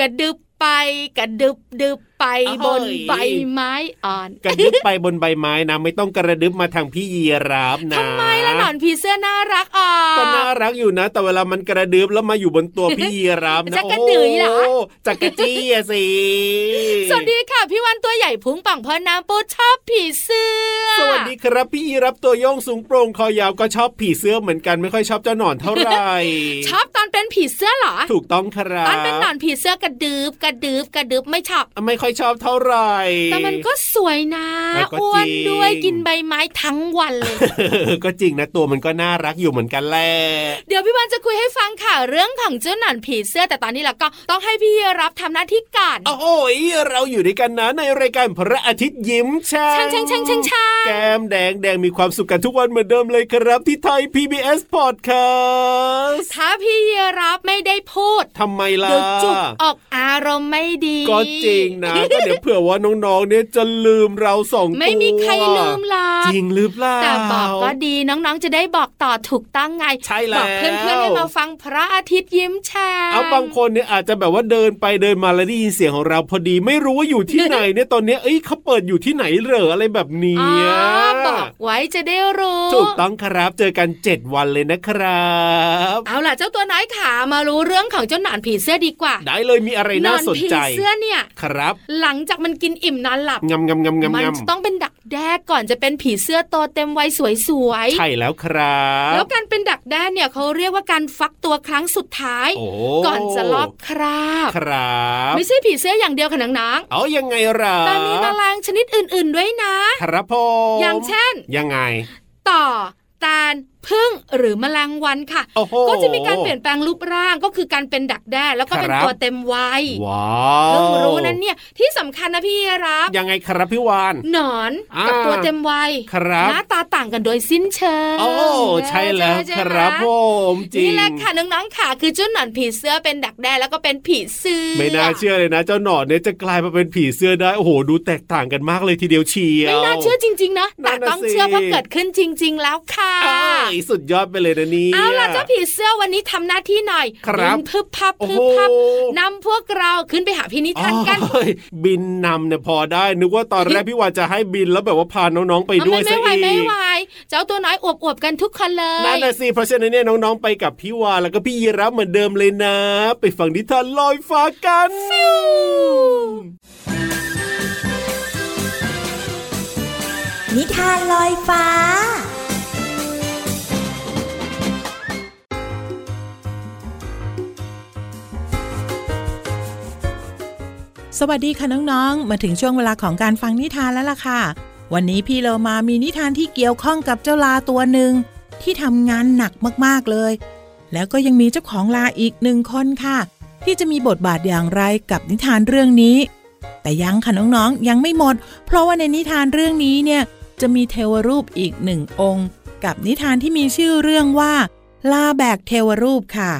ระดึบกระดึบไปกระดึบดึบ บนเฮ้ยใบไม้อ่อน กระดึบไปบนใบไม้นะไม่ต้องกระดึบมาทางพี่ยีราฟนะทำไมล่ะหนอนผีเสื้อน่ารักอะก็น่ารักอยู่นะ แต่เวลามันกระดึบแล้วมาอยู่บนตัวพี่ยีราฟนะจักรดื๋ยเหรอโอ้จักรจี้อะสิสวัสดีค่ะ พี่วันตัวใหญ่พุงป่องพอน้ำปูชอบผีเสื้อ สวัสดีครับพี่ยีรับตัวโยงสูงโปร่งคอยาวก็ชอบผีเสื้อเหมือนกันไม่ค่อยชอบเจ้าหนอนเท่าไหร่ชอบตอนเป็นผีเสื้อเหรอ ถูกต้องครับตอนเป็นหนอนผีเสื้อกระดึบกระดึบกระดึบไม่ชอบไม่ค่อยชอบเท่าไหร่แต่มันก็สวยนะเออก็อ้วนจริงด้วยกินใบไม้ทั้งวันเลย ก็จริงนะตัวมันก็น่ารักอยู่เหมือนกันแหละเดี๋ยวพี่วันจะคุยให้ฟังค่ะเรื่องของเจ้าหนอนผีเสื้อแต่ตอนนี้เราก็ต้องให้พี่รับทำหน้าที่ก่อนโอ้โหเราอยู่ด้วยกันนะในรายการพระอาทิตย์ยิ้มช่างช่างช่างช่างช่างช่างแก้มแดงแดงมีความสุขกันทุกวันเหมือนเดิมเลยครับที่ไทย PBS Podcast ถ้าพี่รับไม่ได้พูดทำไมล่ะเดี๋ยวจุกออกอารมณ์ไม่ดี ก็จริงนะก็เดี๋ยวเผื่อว่าน้องๆเนี่ยจะลืมเราสองตัวไม่มีใครลืมหรอกจริงหรือเปล่าแต่บอกก็ดีน้องๆจะได้บอกต่อถูกต้องไงใช่แล้วบอกเพื่อนๆให้มาฟังพระอาทิตย์ยิ้มแฉ่งเอาบางคนเนี่ยอาจจะแบบว่าเดินไปเดินมาแล้วได้ยินเสียงของเราพอดีไม่รู้ว่าอยู่ที่ไหนเนี่ยตอนเนี้ยเอ้ยเขาเปิดอยู่ที่ไหนเหรออะไรแบบเนี้อ๋อยบอกไว้จะได้รู้ถูกต้องครับเจอกันเจ็ดวันเลยนะครับ เอาล่ะเจ้าตัวน้อยขามารู้เรื่องของเจ้าหนอนผีเสื้อดีกว่า ได้เลยมีอะไรน่าสนใจหอผีเสื้อเนี่ยครับหลังจากมันกินอิ่มนอนหลับงำงำงำงำมันงจะต้องเป็นดักแด้ก่อนจะเป็นผีเสื้อโตเต็มวัยสวยใช่แล้วครับๆแล้วการเป็นดักแด้เนี่ยเขาเรียกว่าการฟักตัวครั้งสุดท้ายโอ้ก่อนจะลอกคราบครับ ไม่ใช่ผีเสื้ออย่างเดียวค่ะนางเอายังไงล่ะๆแต่มีแมลงชนิดอื่นๆด้วยนะ ครับผมอย่างเช่น ยังไง ต่อตาลพึ่งหรือแมลงวันค่ะโอ้โหก็จะมีการเปลี่ยนแปลงรูปร่างก็คือการเป็นดักแด้แล้วก็เป็นครับตัวเต็มวัยว้าเพิ่งวรู้นั้นเนี่ยที่สำคัญนะพี่รับ ยังไงครับพี่วานหนอนอ่ากับตัวเต็มวัยครับหน้าตาต่างกันโดยสิ้นเชิงโอ้ใช่แล้วใช่คไหมรับผมจริงนี่แหละค่ะน้องๆค่ะ คือเจ้าหนอนผีเสื้อเป็นดักแด้แล้วก็เป็นผีเสื้อไม่น่าเชื่อเลยนะ เจ้าหนอนเนี่ยจะกลายมาเป็นผีเสื้อได้โอ้โหดูแตกต่างกันมากเลยทีเดียวเชียวไม่น่าเชื่อจริง ๆ นะนั่แต่นน่ะต้องสิเชื่อเพราะเกิดขึ้นจริง ๆ แล้วค่ะอ้ายสุดยอดไปเลยนะเนี่ยเอาล่ะเจ้าผีเสื้อวันนี้ทำหน้าที่หน่อยครับนพึบพับโอ้พึโหบพับนำพวกเราขึ้นไปหาพี่นิทานกันโอ้ยบินนำเนี่ยพอได้นึกว่าตอนแรกพี่วานจะให้บินแล้วแบบว่าพาน้องๆไปด้วยไม่ซะไม่ไหวอีไม่กไหวเจ้าตัวน้อยอวบๆกันทุกคนเลยนั่นน่ะสิเพราะฉะนั้นเนี่ยน้องๆไปกับพี่วานแล้วก็พี่ยีรับเหมือนเดิมเลยนะ ไปฟังนิทานลอยฟ้ากันนิทานลอยฟ้า สวัสดีค่ะน้องๆ มาถึงช่วงเวลาของการฟังนิทานแล้วล่ะค่ะ วันนี้พี่เรามามีนิทานที่เกี่ยวข้องกับเจ้าลาตัวหนึ่งที่ทำงานหนักมากๆเลย แล้วก็ยังมีเจ้าของลาอีกหนึ่งคนค่ะ ที่จะมีบทบาทอย่างไรกับนิทานเรื่องนี้ แต่ยังค่ะน้องๆ ยังไม่หมด เพราะว่าในนิทานเรื่องนี้เนี่ยจะมีเทวรูปอีกหนึ่งองค์ กับนิทานที่มีชื่อเรื่องว่า ลาแบกเทวรูปค่ะ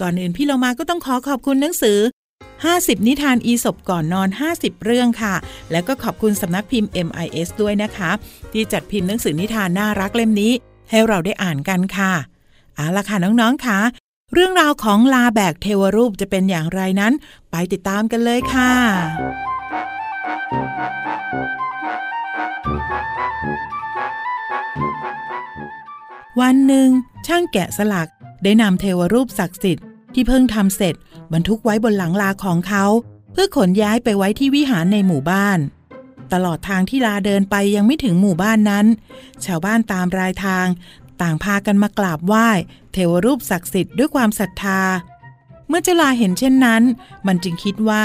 ก่อนอื่นพี่เรามาก็ต้องขอขอบคุณหนังสือ 50 นิทานอีสบก่อนนอน 50 เรื่องค่ะ แล้วก็ขอบคุณสำนักพิมพ์ MIS ด้วยนะคะ ที่จัดพิมพ์หนังสือนิทานน่ารักเล่มนี้ ให้เราได้อ่านกันค่ะเอาละค่ะน้องๆค่ะ เรื่องราวของลาแบกเทวรูปจะเป็นอย่างไรนั้น ไปติดตามกันเลยค่ะวันหนึ่งช่างแกะสลักได้นำเทวรูปศักดิ์สิทธิ์ ที่เพิ่งทำเสร็จบรรทุกไว้บนหลังลาของเขา เพื่อขนย้ายไปไว้ที่วิหารในหมู่บ้าน ตลอดทางที่ลาเดินไปยังไม่ถึงหมู่บ้านนั้น ชาวบ้านตามรายทาง ต่างพากันมากราบไหว้ เทวรูปศักดิ์สิทธิ์ด้วยความศรัทธา เมื่อเจลาเห็นเช่นนั้น มันจึงคิดว่า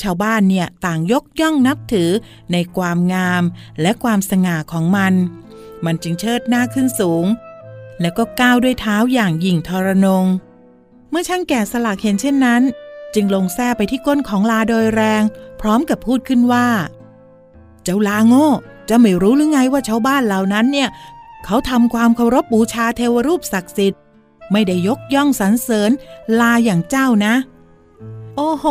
ชาวบ้านเนี่ยต่างยกย่องนับถือในความงามและความสง่าของมัน มันจึงเชิดหน้าขึ้นสูง แล้วก็ก้าวด้วยเท้าอย่างหยิ่งทรนง เมื่อช่างแก่สลักเห็นเช่นนั้น จึงลงแท้ไปที่ก้นของลาโดยแรง พร้อมกับพูดขึ้นว่า เจ้าลาโง่จะไม่รู้หรือไงว่าชาวบ้านเหล่านั้นเนี่ย เขาทำความเคารพบูชาเทวรูปศักดิ์สิทธิ์ ไม่ได้ยกย่องสรรเสริญลาอย่างเจ้านะ โอ้โห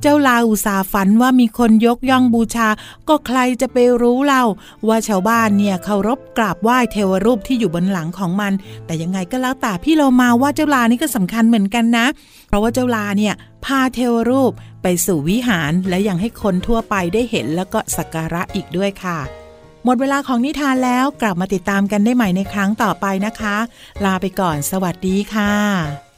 เจ้าลาอุตสาฝันว่ามีคนยกย่องบูชา ก็ใครจะไปรู้เล่า ว่าชาวบ้านเนี่ยเคารพกราบไหว้เทวรูปที่อยู่บนหลังของมัน แต่ยังไงก็แล้วแต่พี่เรามาว่าเจ้าลานี่ก็สำคัญเหมือนกันนะ เพราะว่าเจ้าลาเนี่ยพาเทวรูปไปสู่วิหารและยังให้คนทั่วไปได้เห็นแล้วก็สักการะอีกด้วยค่ะ หมดเวลาของนิทานแล้วกลับมาติดตามกันได้ใหม่ในครั้งต่อไปนะคะ ลาไปก่อนสวัสดีค่ะ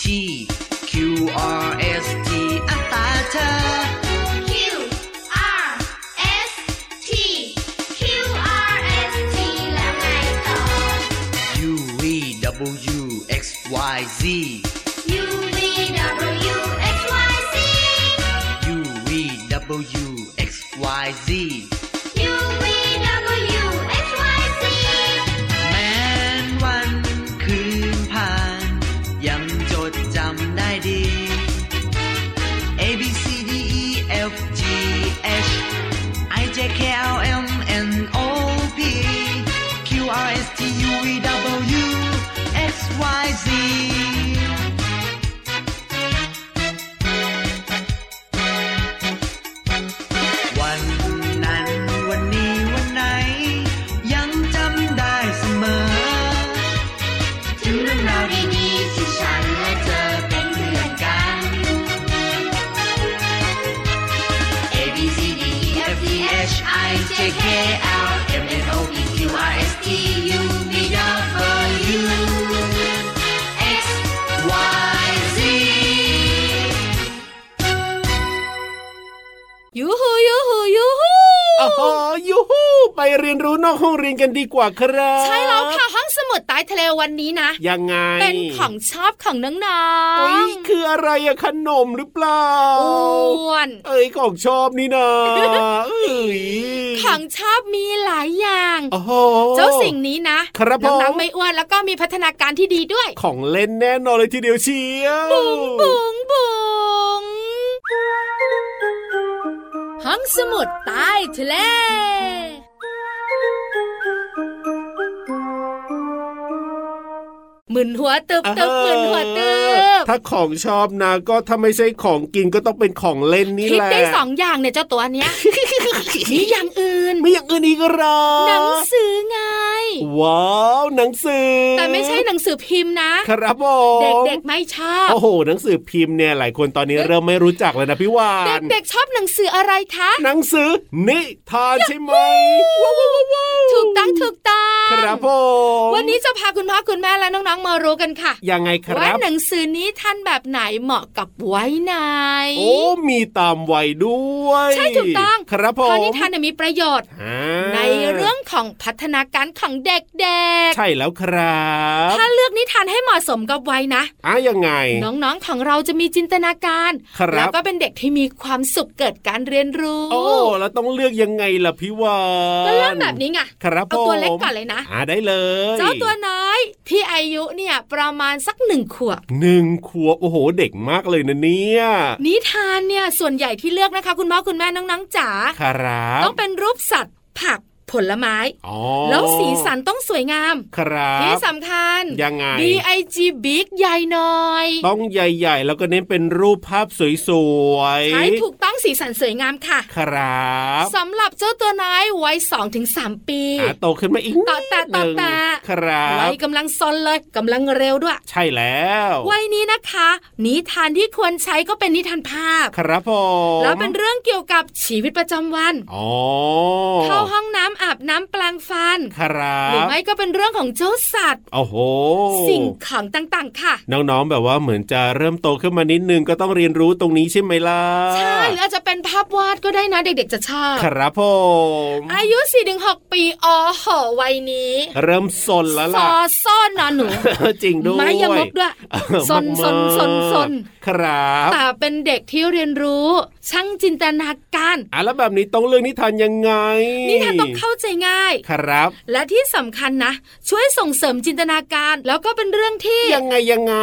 T Q R S T. Attacker. W X Y Z. U V W X Y Z. U V W X Y Z. ไปเรียนรู้นอกห้องเรียนกันดีกว่าครับ ใช่แล้วค่ะห้องสมุดใต้ทะเลวันนี้นะ ยังไง เป็นของชอบของน้องเอ้ยๆคืออะไรอะขนมหรือเปล่าอ้วนเอ้ยของชอบนี่นะเอ้ยของชอบมีหลายอย่างโอ้โหเจ้าสิ่งนี้นะครับผมน้องๆไม่อ้วนแล้วก็มีพัฒนาการที่ดีด้วย ของเล่นแน่นอนเลยทีเดียวเชียวบุ๋งบุ๋งบุ๋งห้องสมุดใต้ทะเล มึนหัวตึบตึบหมึนหัวตึบถ้าของชอบนะ ก็ถ้าไม่ใช่ของกินก็ต้องเป็นของเล่นนี่คิดแหละได้สองอย่างเนี่ยเจ้าตัวเนี้ยมีอย่างอื่นมีอย่างอื่นอีกเหรอหนังสือไง ว้าวหนังสือ แต่ไม่ใช่หนังสือพิมพ์นะ ครับผมเด็กๆไม่ชอบโอ้โหหนังสือพิมพ์เนี่ยหลายคนตอนนี้เริ่มไม่รู้จักเลยนะพี่วานเด็กๆชอบหนังสืออะไรคะหนังสือนิทานใช่ไหมว้าวว้าวว้าวถูกต้องถูกต้องครับผมวันนี้จะพาคุณพ่อคุณแม่และน้องๆมารู้กันค่ะยังไงคว่ารับหนังสือนี้ท่านแบบไหนเหมาะกับไว้ไหนโอ้มีตามวัยด้วย ใช่ถูกต้องครับผเพมราะนิทานเนี่ยมีประโยชน์อ่าในเรื่องของพัฒนาการของเด็กใช่แล้วครับๆถ้าเลือกนิทานให้เหมาะสมกับวัยนะอะยังไง น้องๆของเราจะมีจินตนาการครับแล้วก็เป็นเด็กที่มีความสุขเกิดการเรียนรู้ โอ้แล้วต้องเลือกยังไงล่ะพี่วานก็เริ่มแบบนี้ไงครับเอาผมตัวเล็กก่อนเลยนะอ่าได้เลยเจ้าตัวน้อยที่อายุเนี่ยประมาณสักหนึ่งขวบหนึ่งขวบโอ้โหเด็กมากเลยนะเนี่ยนิทานเนี่ยส่วนใหญ่ที่เลือกนะคะ คุณพ่อคุณแม่น้องๆจ๋าครับต้องเป็นรูปสัตว์ผัก ผลไม้อ๋อแล้วสีสันต้องสวยงาม ครับที่สำคัญยังไง B I G Big ใหญ่หน่อย ต้องใหญ่ๆ แล้วก็เน้นเป็นรูปภาพสวยๆ ใช้ถูกต้องสีสันสวยงามค่ะ ครับสำหรับเจ้าตัวน้อยวัย2-3ถึง3ปีอะโตขึ้นมาอีกต่อแต่นิดต่อนึงแต่ครับวัยกำลังซนเลยกำลังเร็วด้วย ใช่แล้ววัยนี้นะคะ นิทานที่ควรใช้ก็เป็นนิทานภาพ ครับผมแล้วเป็นเรื่องเกี่ยวกับชีวิตประจำวันอ๋อเข้าห้องน้ำอาบน้ำแปลงฟันครับหรือไม่ก็เป็นเรื่องของเจ้าสัตว์โอ้โห สิ่งของต่างๆ ค่ะ น้องๆแบบว่าเหมือนจะเริ่มโตขึ้นมานิดนึงก็ต้องเรียนรู้ตรงนี้ใช่ไหมล่ะ ใช่หรืออาจจะเป็นภาพวาดก็ได้นะเด็กๆจะชอบ ครับผมอายุ4-6ปีอ๋อหอวัยนี้ เริ่มสนแล้วซล่ะอซ่อนนอนหนู จริงด้วยไม้ยมกด้วยเออซนมากๆซนซนซนครับแต่เป็นเด็กที่เรียนรู้ ช่างจินตนาการอะแล้วแบบนี้ต้องเลือกนิทานยังไง นิทานต้องเข้าใจง่าย ครับ และที่สำคัญนะ ช่วยส่งเสริมจินตนาการ แล้วก็เป็นเรื่องที่ยังไงยังไง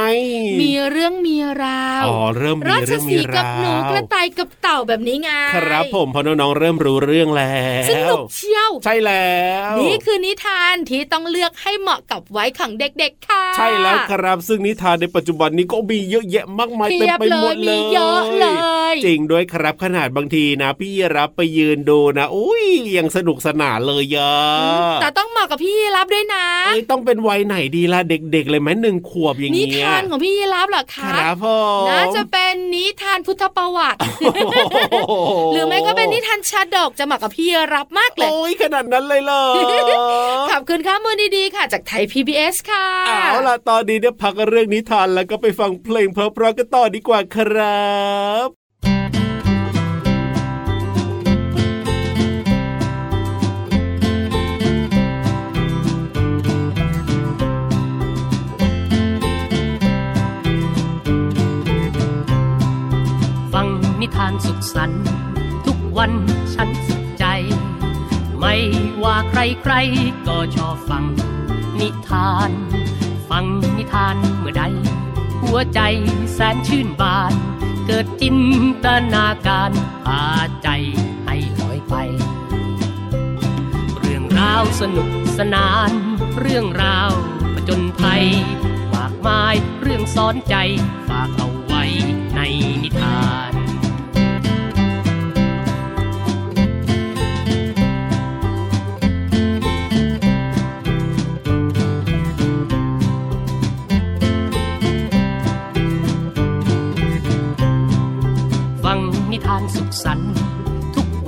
มีเรื่องมีราวอ๋อเริ่มมีราชเรื่องมีสีห์กับราวหนูกระต่ายกับเต่าแบบนี้ไงครับ ผมพอน้องๆเริ่มรู้เรื่องแล้วสนุกเชียว ใช่แล้ว นี่คือนิทานที่ต้องเลือกให้เหมาะกับไว้ของเด็กๆค่ะ ใช่แล้วครับซึ่งนิทานในปัจจุบันนี้ก็มีเยอะแยะมากมายเพีเต็มยบไปเลหมยดเลมียเยอะเลย จริงด้วยครับขนาดบางทีนะ พี่รับไปยืนดูนะอุ้ยยังสนุกสนานเลยยะแต่ต้องเหมาะกับพี่ยีรับด้วยนะเอ้ยต้องเป็นวัยไหนดีล่ะเด็ก ๆ เลยไหมหนึ่งขวบอย่างนิเงี้ยทานของพี่ยีรับเหรอคคะรับผมน่าจะเป็นนิทานพุทธประวัติหรือไม่ก็เป็นนิทานชาดกจะเหมาะกับพี่ยีรับมากเลยโอ้ยขนาดนั้นเลยเหรอขอบคุณข้อมูลดีๆค่ะ จากไทย PBS ค่ะเอาล่ะตอนนี้เนี่ยพักเรื่องนิทานแล้วก็ไปฟังเพลงเพราะๆกันต่อดีกว่าครับ นิทานสุขสันต์ทุกวันฉันสุขใจ ไม่ว่าใครใครๆก็ชอบฟังนิทาน ฟังนิทานเมื่อใด หัวใจแสนชื่นบาน เกิดจินตนาการพาใจให้ลอยไป เรื่องราวสนุกสนาน เรื่องราวผจญภัยมากมายเรื่องสอนใจฝากเอาไว้ในนิทาน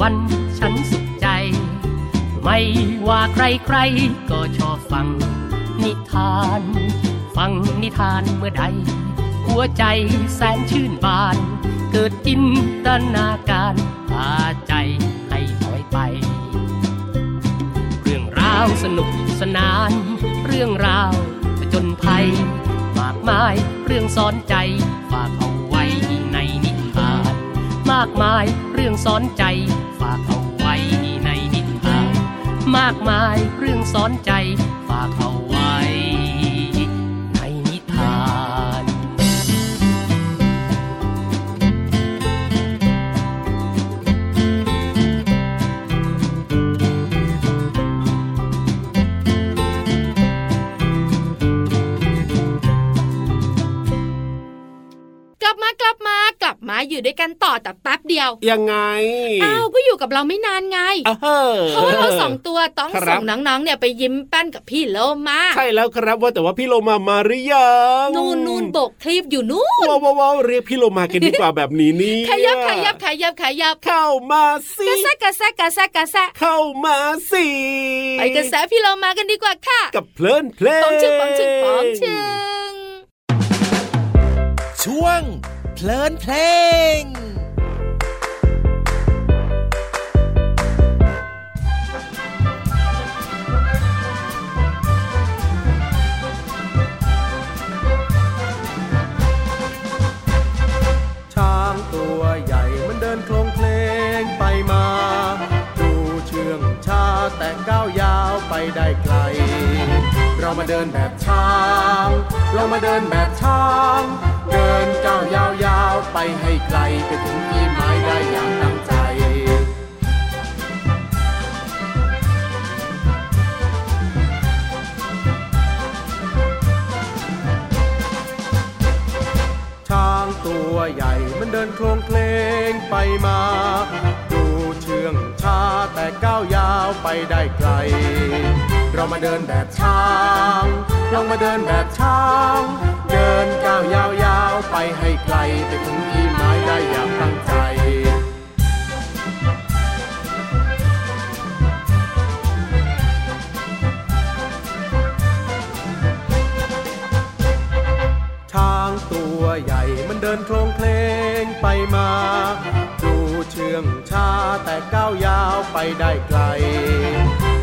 วันฉันสุขใจ ไม่ว่าใครใครก็ชอบฟังนิทาน ฟังนิทานเมื่อใด หัวใจแสนชื่นบาน เกิดจินตนาการพาใจให้ลอยไป เรื่องราวสนุกสนาน เรื่องราวจญภัย มากมายเรื่องสอนใจฝากเอาไว้ในนิทาน มากมายเรื่องสอนใจ มากมายเรื่องสอนใจฝากเอา อยู่ด้วยกันต่อแต่แป๊บเดียว ยังไงอ้าวก็อยู่กับเราไม่นานไงอ้าวเฮ้เพราะว่าเราสองตัวต้องครับส่งน้องๆเนี่ยไปยิ้มแป้นกับพี่โลมาใช่แล้วครับว่าแต่ว่าพี่โลมามาหรือยังนูนนูนโบกคลิปอยู่นู่นว้าวว้าวว้าวเรียกพี่โลมากันดีกว่าแบบนี้นี่ขยับขยับขยับขยับเข้ามาสิกระแซะกระแซะกระแซะกระแซะเข้ามาสิไปกระแซะพี่โลมากันดีกว่าค่ะ กับเพลินเพลงปองชึงปองชึงปองชึงช่วง เพลินเพลงช้างตัวใหญ่มันเดินโคลงเพลงไปมา ดูเชื่องช้าแต่ก้าวยาวไปได้ไกล เรามาเดินแบบช้าง เรามาเดินแบบช้าง เดินก้าวยาวๆ ไปให้ไกลไปถึงที่หมายได้อย่างตั้งใจทางตัวใหญ่มันเดินโครงเพลงไปมา ดูเชื่องช้าแต่ก้าวยาวไปได้ไกล เรามาเดินแบบช้าง เรงมาเดินแบบช้าง เดินก้าวยาวๆ ไปให้ไกลไปถึงที่หมายได้อย่างตั้งใจช้างตัวใหญ่มันเดินโครงเพลงไปมา ดูเชื่องช้าแต่ก้าวยาวไปได้ไกล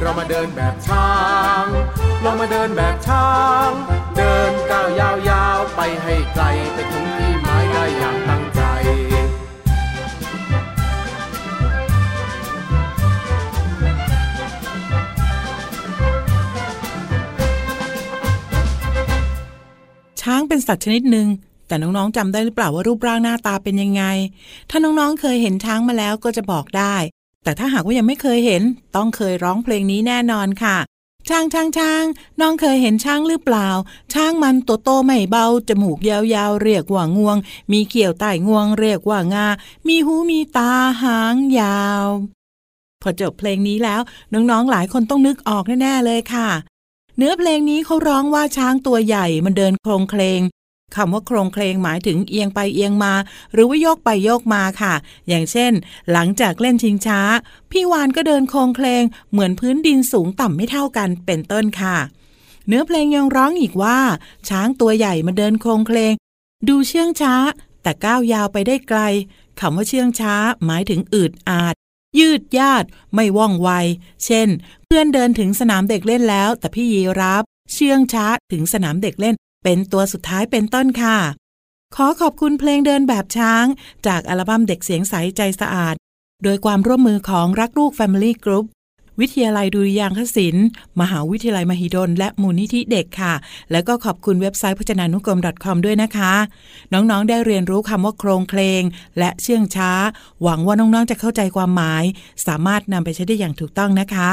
เรามาเดินแบบช้าง เรามาเดินแบบช้าง เดินก้าวยาวๆ ไปให้ไกลไปถึงที่หมายได้อย่างตั้งใจ ช้างเป็นสัตว์ชนิดหนึ่งแต่น้องๆจำได้หรือเปล่าว่ารูปร่างหน้าตาเป็นยังไง ถ้าน้องๆเคยเห็นช้างมาแล้วก็จะบอกได้ แต่ถ้าหากว่ายังไม่เคยเห็น ต้องเคยร้องเพลงนี้แน่นอนค่ะ ช้างช้างช้างน้องเคยเห็นช้างหรือเปล่า ช้างมันตัวโตไม่เบา จมูกยาวๆ เรียกว่างวง มีเขียวใต้งวง เรียกว่างา มีหูมีตาหางยาว พอจบเพลงนี้แล้ว น้องๆหลายคนต้องนึกออกแน่ๆเลยค่ะ เนื้อเพลงนี้เขาร้องว่าช้างตัวใหญ่มันเดินโครงเคลง คำว่าโครงเคลงหมายถึงเอียงไปเอียงมา หรือว่าโยกไปโยกมาค่ะ อย่างเช่น หลังจากเล่นชิงช้า พี่วานก็เดินโครงเคลงเหมือนพื้นดินสูงต่ำไม่เท่ากันเป็นต้นค่ะ เนื้อเพลงยังร้องอีกว่า ช้างตัวใหญ่มาเดินโครงเคลง ดูเชื่องช้า แต่ก้าวยาวไปได้ไกลคำว่าเชื่องช้า หมายถึงอืดอาด ยืดยาดไม่ว่องไว เช่น เพื่อนเดินถึงสนามเด็กเล่นแล้ว แต่พี่ยีรับเชื่องช้าถึงสนามเด็กเล่น เป็นตัวสุดท้ายเป็นต้นค่ะ ขอขอบคุณเพลงเดินแบบช้าง จากอัลบั้มเด็กเสียงใสใจสะอาด โดยความร่วมมือของรักลูก Family Group วิทยาลัยดุริยางคศิลป์มหาวิทยาลัยมหิดล และมูลนิธิเด็กค่ะ แล้วก็ขอบคุณเว็บไซต์พจนานุกรม .com ด้วยนะคะ น้องๆ ได้เรียนรู้คำว่าโครงเคลง และเชื่องช้า หวังว่าน้องๆ จะเข้าใจความหมาย สามารถนำไปใช้ได้อย่างถูกต้องนะคะ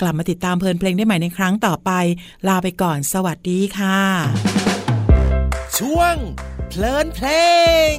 กลับมาติดตามเพลินเพลงได้ใหม่ในครั้งต่อไป ลาไปก่อน สวัสดีค่ะ ช่วง เพลินเพลง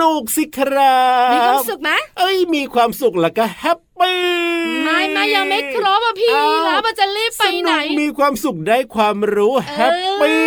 นุกนะสนุกสิครับมีความสุขไหมเอ้ยมีความสุขแล้วก็แฮปปี้ไม่ไม่ยังไม่ครบอะพี่อ้าวแล้วมันจะรีบไปไหนสกมีความสุขได้ความรู้แฮปปี้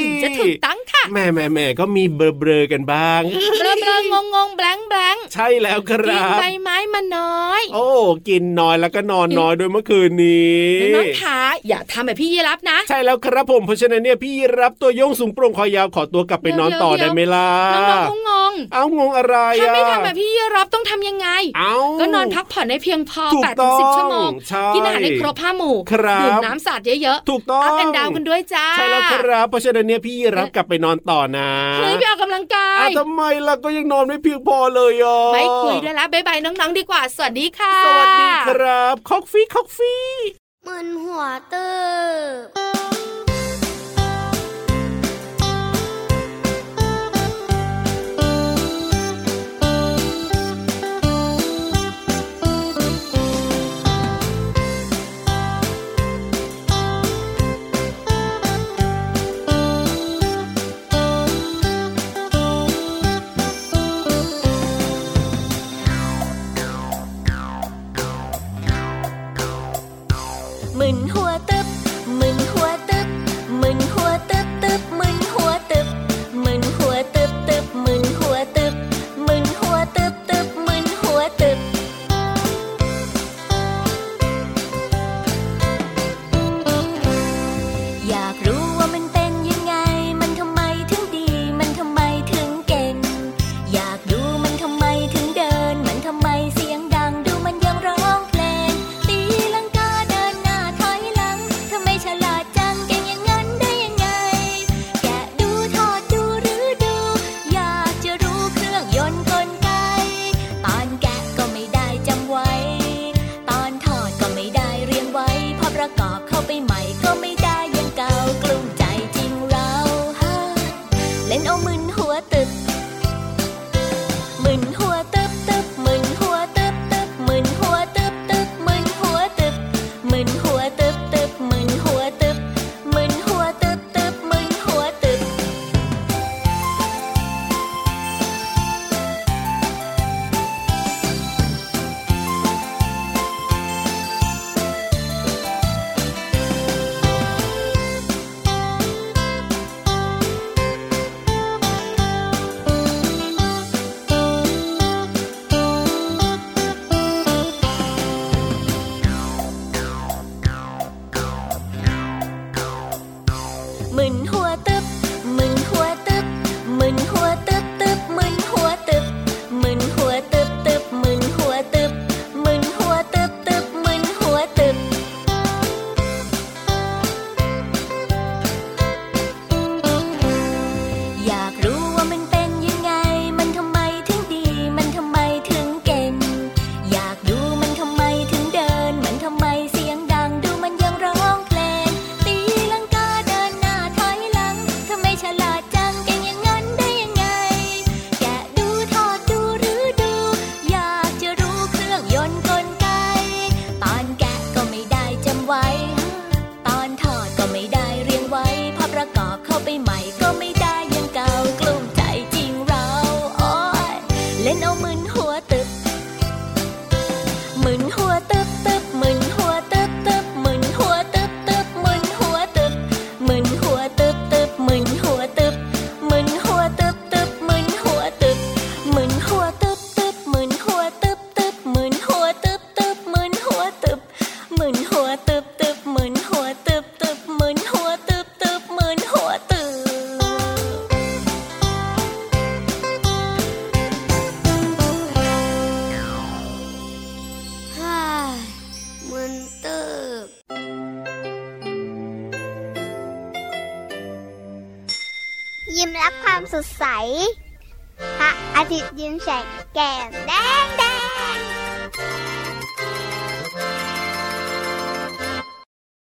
ถึงจะถูกตั้งค่ะ แม่แม่แม่ก็มีเบลอเบลอๆกันบ้างเบลอเบลงงงๆแบงแบงใช่แล้วคกิรันบใบไม้มาน้อย โอ้กินน้อยแล้วก็นอนน้อยด้วยเมื่อคืนนี้น้องๆขาอย่าทำแบบพี่ยีรับนะ ใช่แล้วครับผมเพราะฉะนั้นเนี่ยพี่รับตัวโยงสูงโปร่งคอยาวขอตัวกลับไปนอนต่อเดี๋ได้ยวไหมล่ะน้องๆก็งงเอางงอะไรถ้าอะไม่ทำแบบพี่ยีรับต้องทำยังไงเอาก็นอนพักผ่อนให้เพียงพอถูก8ปดถึงสิบชั่วโมงใช่กินอาหารให้ครบห้าหมู่ครับดื่มน้ำสาดเยอะๆถูกต้องอัพแอนดาวกันด้วยจ้าใช่แล้วครับเพราะฉะนั้นเนี่ยพี่รับกลับไปนอนต่อนะเฮ้ยไปออกกำลังกาอ้าวยทำไมล่ะก็ยังนอนไม่เพียงพอเลยอะไม่คุยด้วยแล้วบ๊ายบายน้องๆดีกว่า สวัสดีค่ะ สวัสดีครับคอกฟี่คอกฟี่มึนหัวเติบ